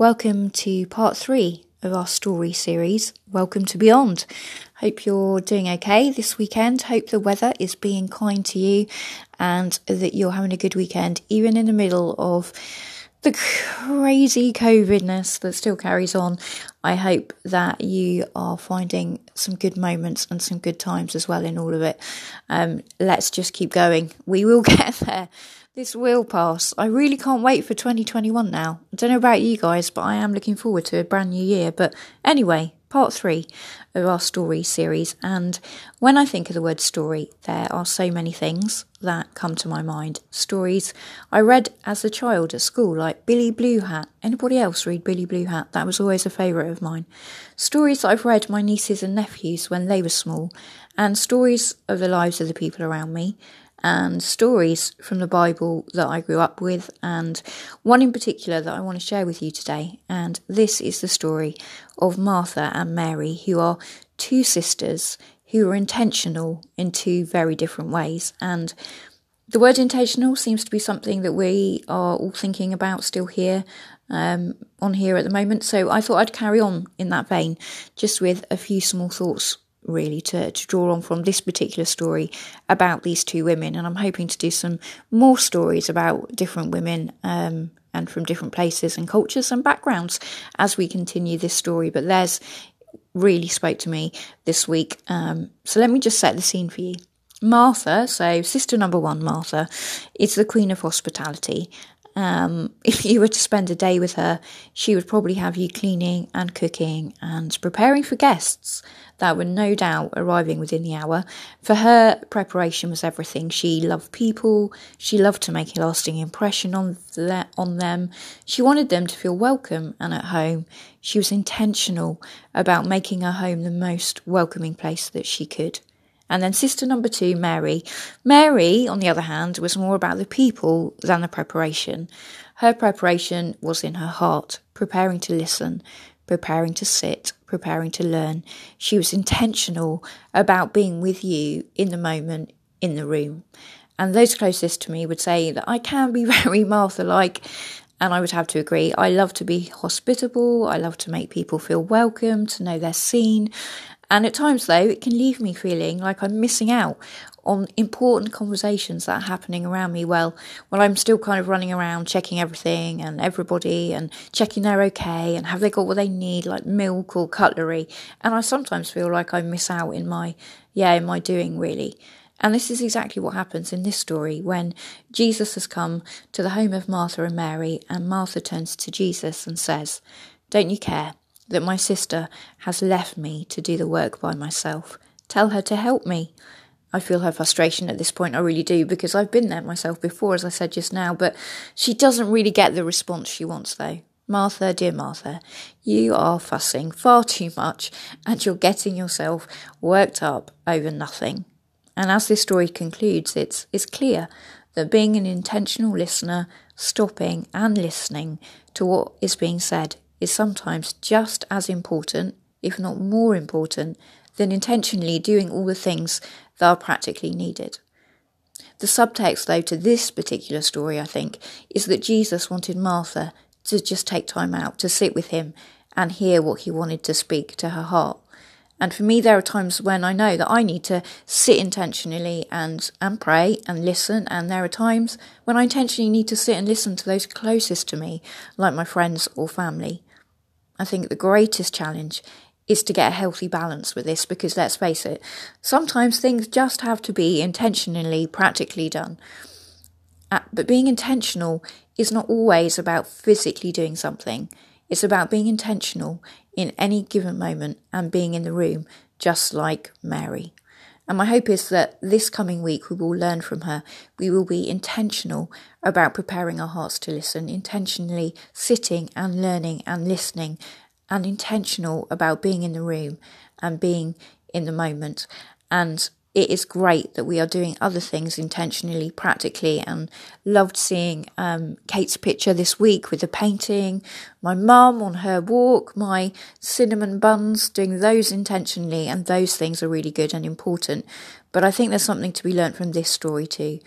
Welcome to part three of our story series. Welcome to Beyond. Hope you're doing okay this weekend. Hope the weather is being kind to you and that you're having a good weekend, even in the middle of the crazy COVIDness that still carries on. I hope that you are finding some good moments and some good times as well in all of it. Um, let's just keep going. We will get there. This will pass. I really can't wait for 2021 now. I don't know about you guys, but I am looking forward to a brand new year. But anyway, part three of our story series. And when I think of the word story, there are so many things that come to my mind. Stories I read as a child at school, like Billy Blue Hat. Anybody else read Billy Blue Hat? That was always a favourite of mine. Stories I've read my nieces and nephews when they were small, and stories of the lives of the people around me and stories from the Bible that I grew up with, and one in particular that I want to share with you today. And this is the story of Martha and Mary, who are two sisters who are intentional in two very different ways. And the word intentional seems to be something that we are all thinking about still here um, on here at the moment. So I thought I'd carry on in that vein, just with a few small thoughts really to, to draw on from this particular story about these two women. And I'm hoping to do some more stories about different women um, and from different places and cultures and backgrounds as we continue this story. But there's really spoke to me this week. Um, so let me just set the scene for you. Martha, so sister number one, Martha, is the queen of hospitality. Um, if you were to spend a day with her, she would probably have you cleaning and cooking and preparing for guests that were no doubt arriving within the hour. For her, preparation was everything. She loved people. She loved to make a lasting impression on the, on them. She wanted them to feel welcome and at home. She was intentional about making her home the most welcoming place that she could. And then sister number two, Mary. Mary, on the other hand, was more about the people than the preparation. Her preparation was in her heart, preparing to listen, preparing to sit, preparing to learn. She was intentional about being with you in the moment, in the room. And those closest to me would say that I can be very Martha like, and I would have to agree. I love to be hospitable. I love to make people feel welcome, to know they're seen. And at times, though, it can leave me feeling like I'm missing out on important conversations that are happening around me. Well, when I'm still kind of running around checking everything and everybody and checking they're okay and have they got what they need, like milk or cutlery. And I sometimes feel like I miss out in my, yeah, in my doing really. And this is exactly what happens in this story when Jesus has come to the home of Martha and Mary, and Martha turns to Jesus and says, Don't you care? That my sister has left me to do the work by myself. Tell her to help me. I feel her frustration at this point, I really do, because I've been there myself before, as I said just now, but she doesn't really get the response she wants, though. Martha, dear Martha, you are fussing far too much and you're getting yourself worked up over nothing. And as this story concludes, it's, it's clear that being an intentional listener, stopping and listening to what is being said is sometimes just as important, if not more important, than intentionally doing all the things that are practically needed. The subtext, though, to this particular story, I think, is that Jesus wanted Martha to just take time out to sit with him and hear what he wanted to speak to her heart. And for me, there are times when I know that I need to sit intentionally and, and pray and listen. And there are times when I intentionally need to sit and listen to those closest to me, like my friends or family. I think the greatest challenge is to get a healthy balance with this because let's face it, sometimes things just have to be intentionally, practically done. Uh, but being intentional is not always about physically doing something. It's about being intentional in any given moment and being in the room, just like Mary. And my hope is that this coming week we will learn from her. We will be intentional about preparing our hearts to listen, intentionally sitting and learning and listening, and intentional about being in the room and being in the moment. And it is great that we are doing other things intentionally, practically, and loved seeing um, Kate's picture this week with the painting, my mum on her walk, my cinnamon buns, doing those intentionally, and those things are really good and important. But I think there's something to be learnt from this story too.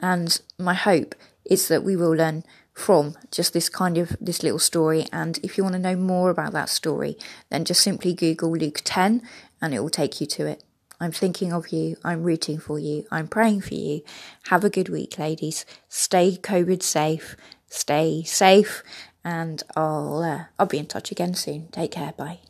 And my hope is that we will learn from just this kind of this little story. And if you want to know more about that story, then just simply Google Luke 10 and it will take you to it. I'm thinking of you. I'm rooting for you. I'm praying for you. Have a good week, ladies. Stay COVID safe. Stay safe. And I'll uh, I'll be in touch again soon. Take care. Bye.